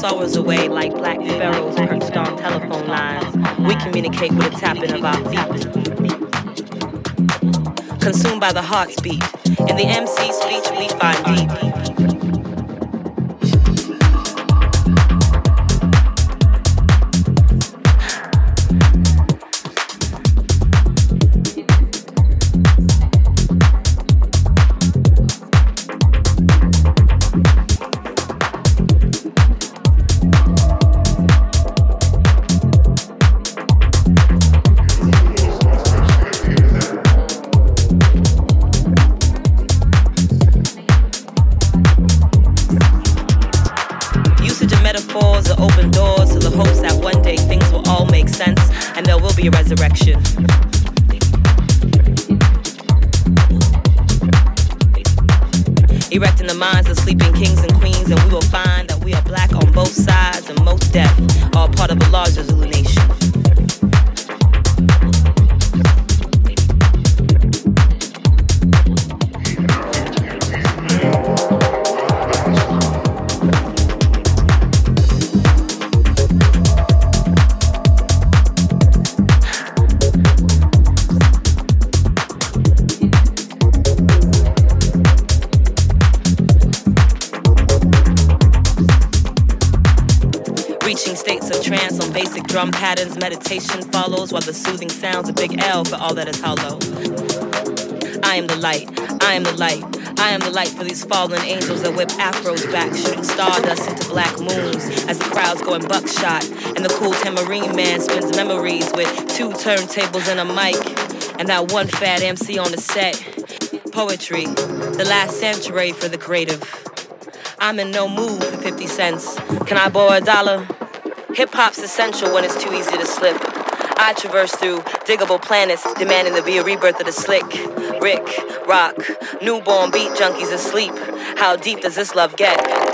our away like black sparrows perched on telephone lines. We communicate with a tapping of our feet. Consumed by the heart's beat. In the MC speech we find deep. Meditation follows while the soothing sounds a big L for all that is hollow. I am the light, I am the light. I am the light for these fallen angels that whip afros back, shooting stardust into black moons as the crowds go in buckshot. And the cool tambourine man spins memories with two turntables and a mic, and that one fat MC on the set. Poetry, the last sanctuary for the creative. I'm in no mood for 50 cents. Can I borrow a dollar? Hip hop's essential when it's too easy slip. I traverse through Digable Planets, demanding to be a rebirth of the slick. Rick, rock, newborn beat junkies asleep. How deep does this love get?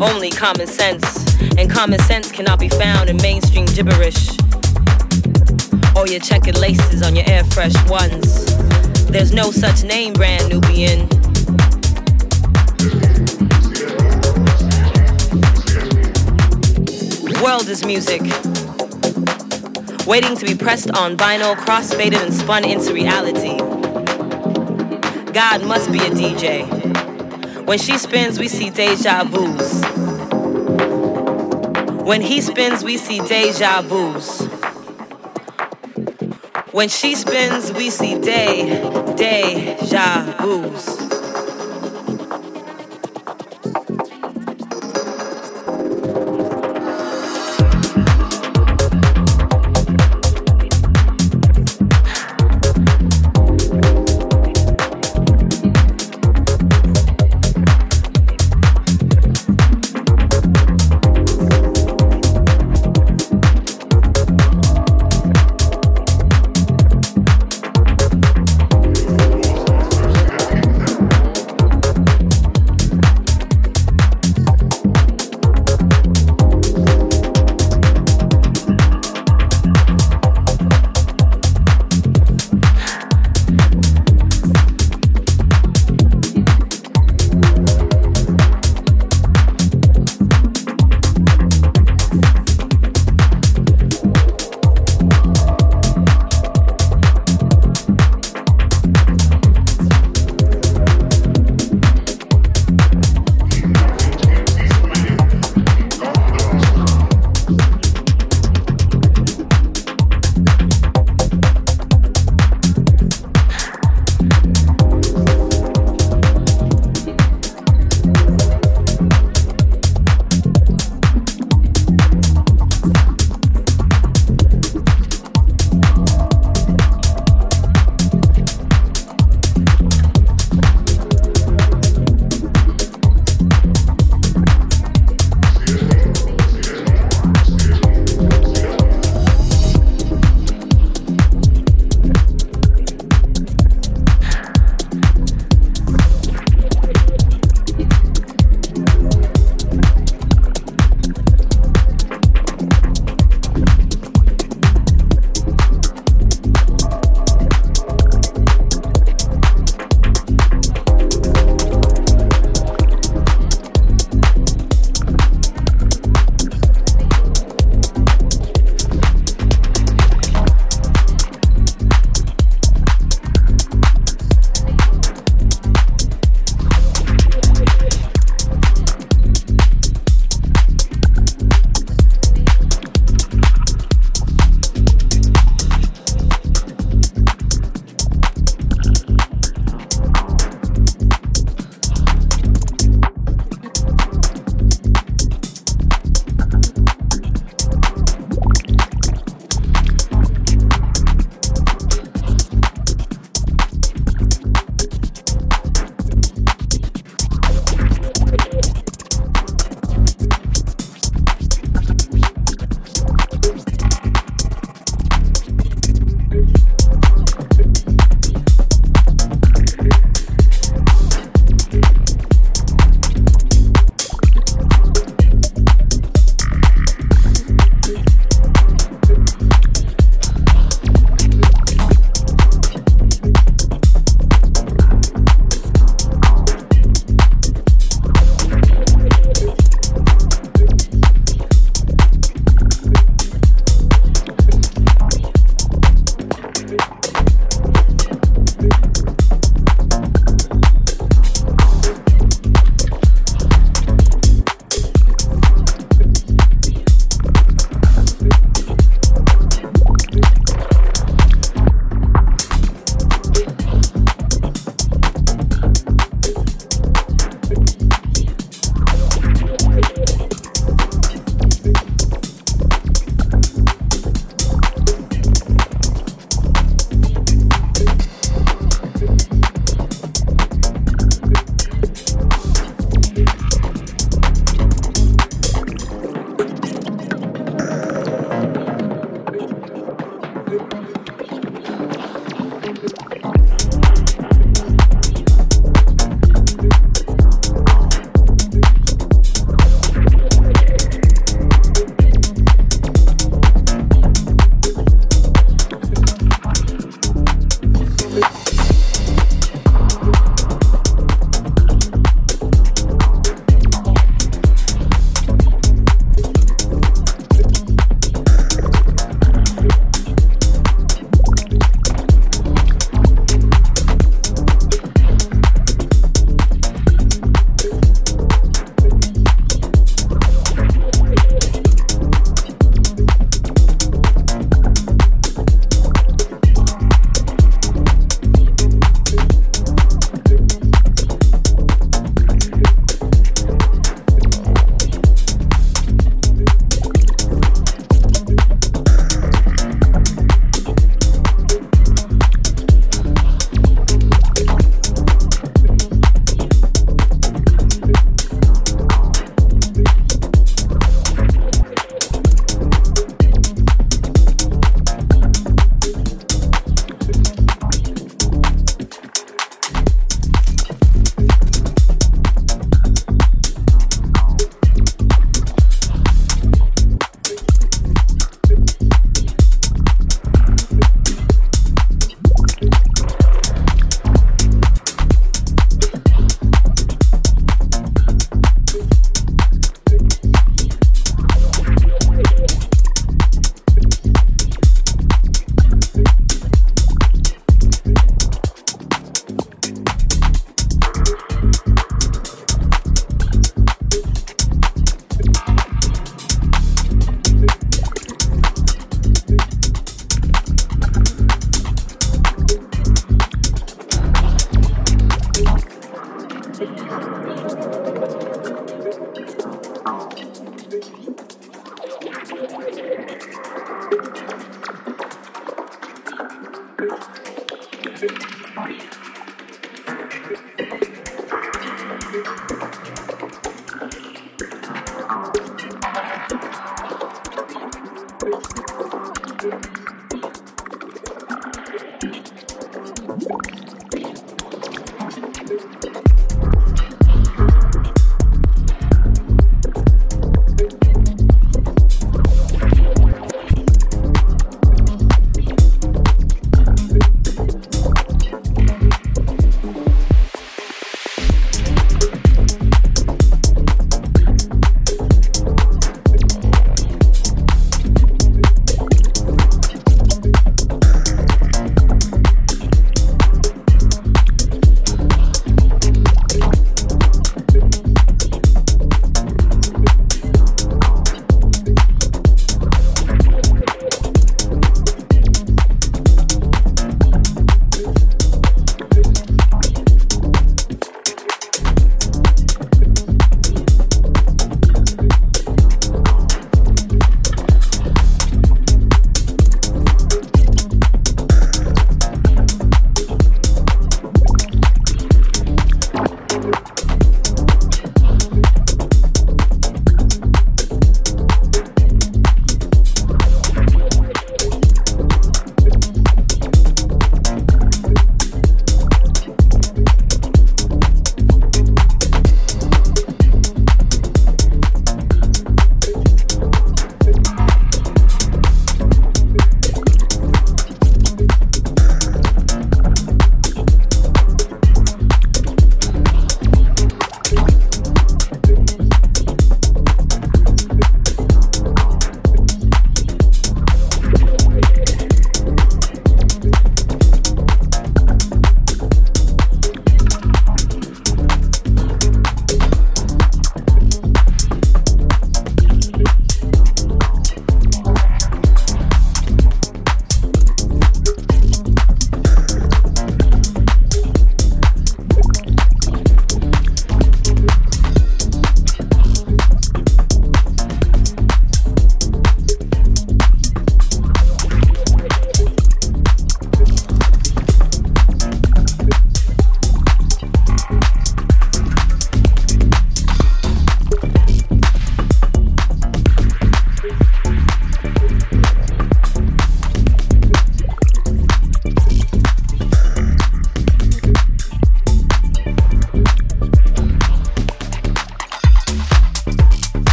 Common sense, and common sense cannot be found in mainstream gibberish. Or your checkered laces on your air fresh ones. There's no such name, brand Nubian. World is music. Waiting to be pressed on vinyl, cross-faded and spun into reality. God must be a DJ. When she spins, we see deja vus. When he spins, we see deja vus. When she spins, we see day, day, deja vus.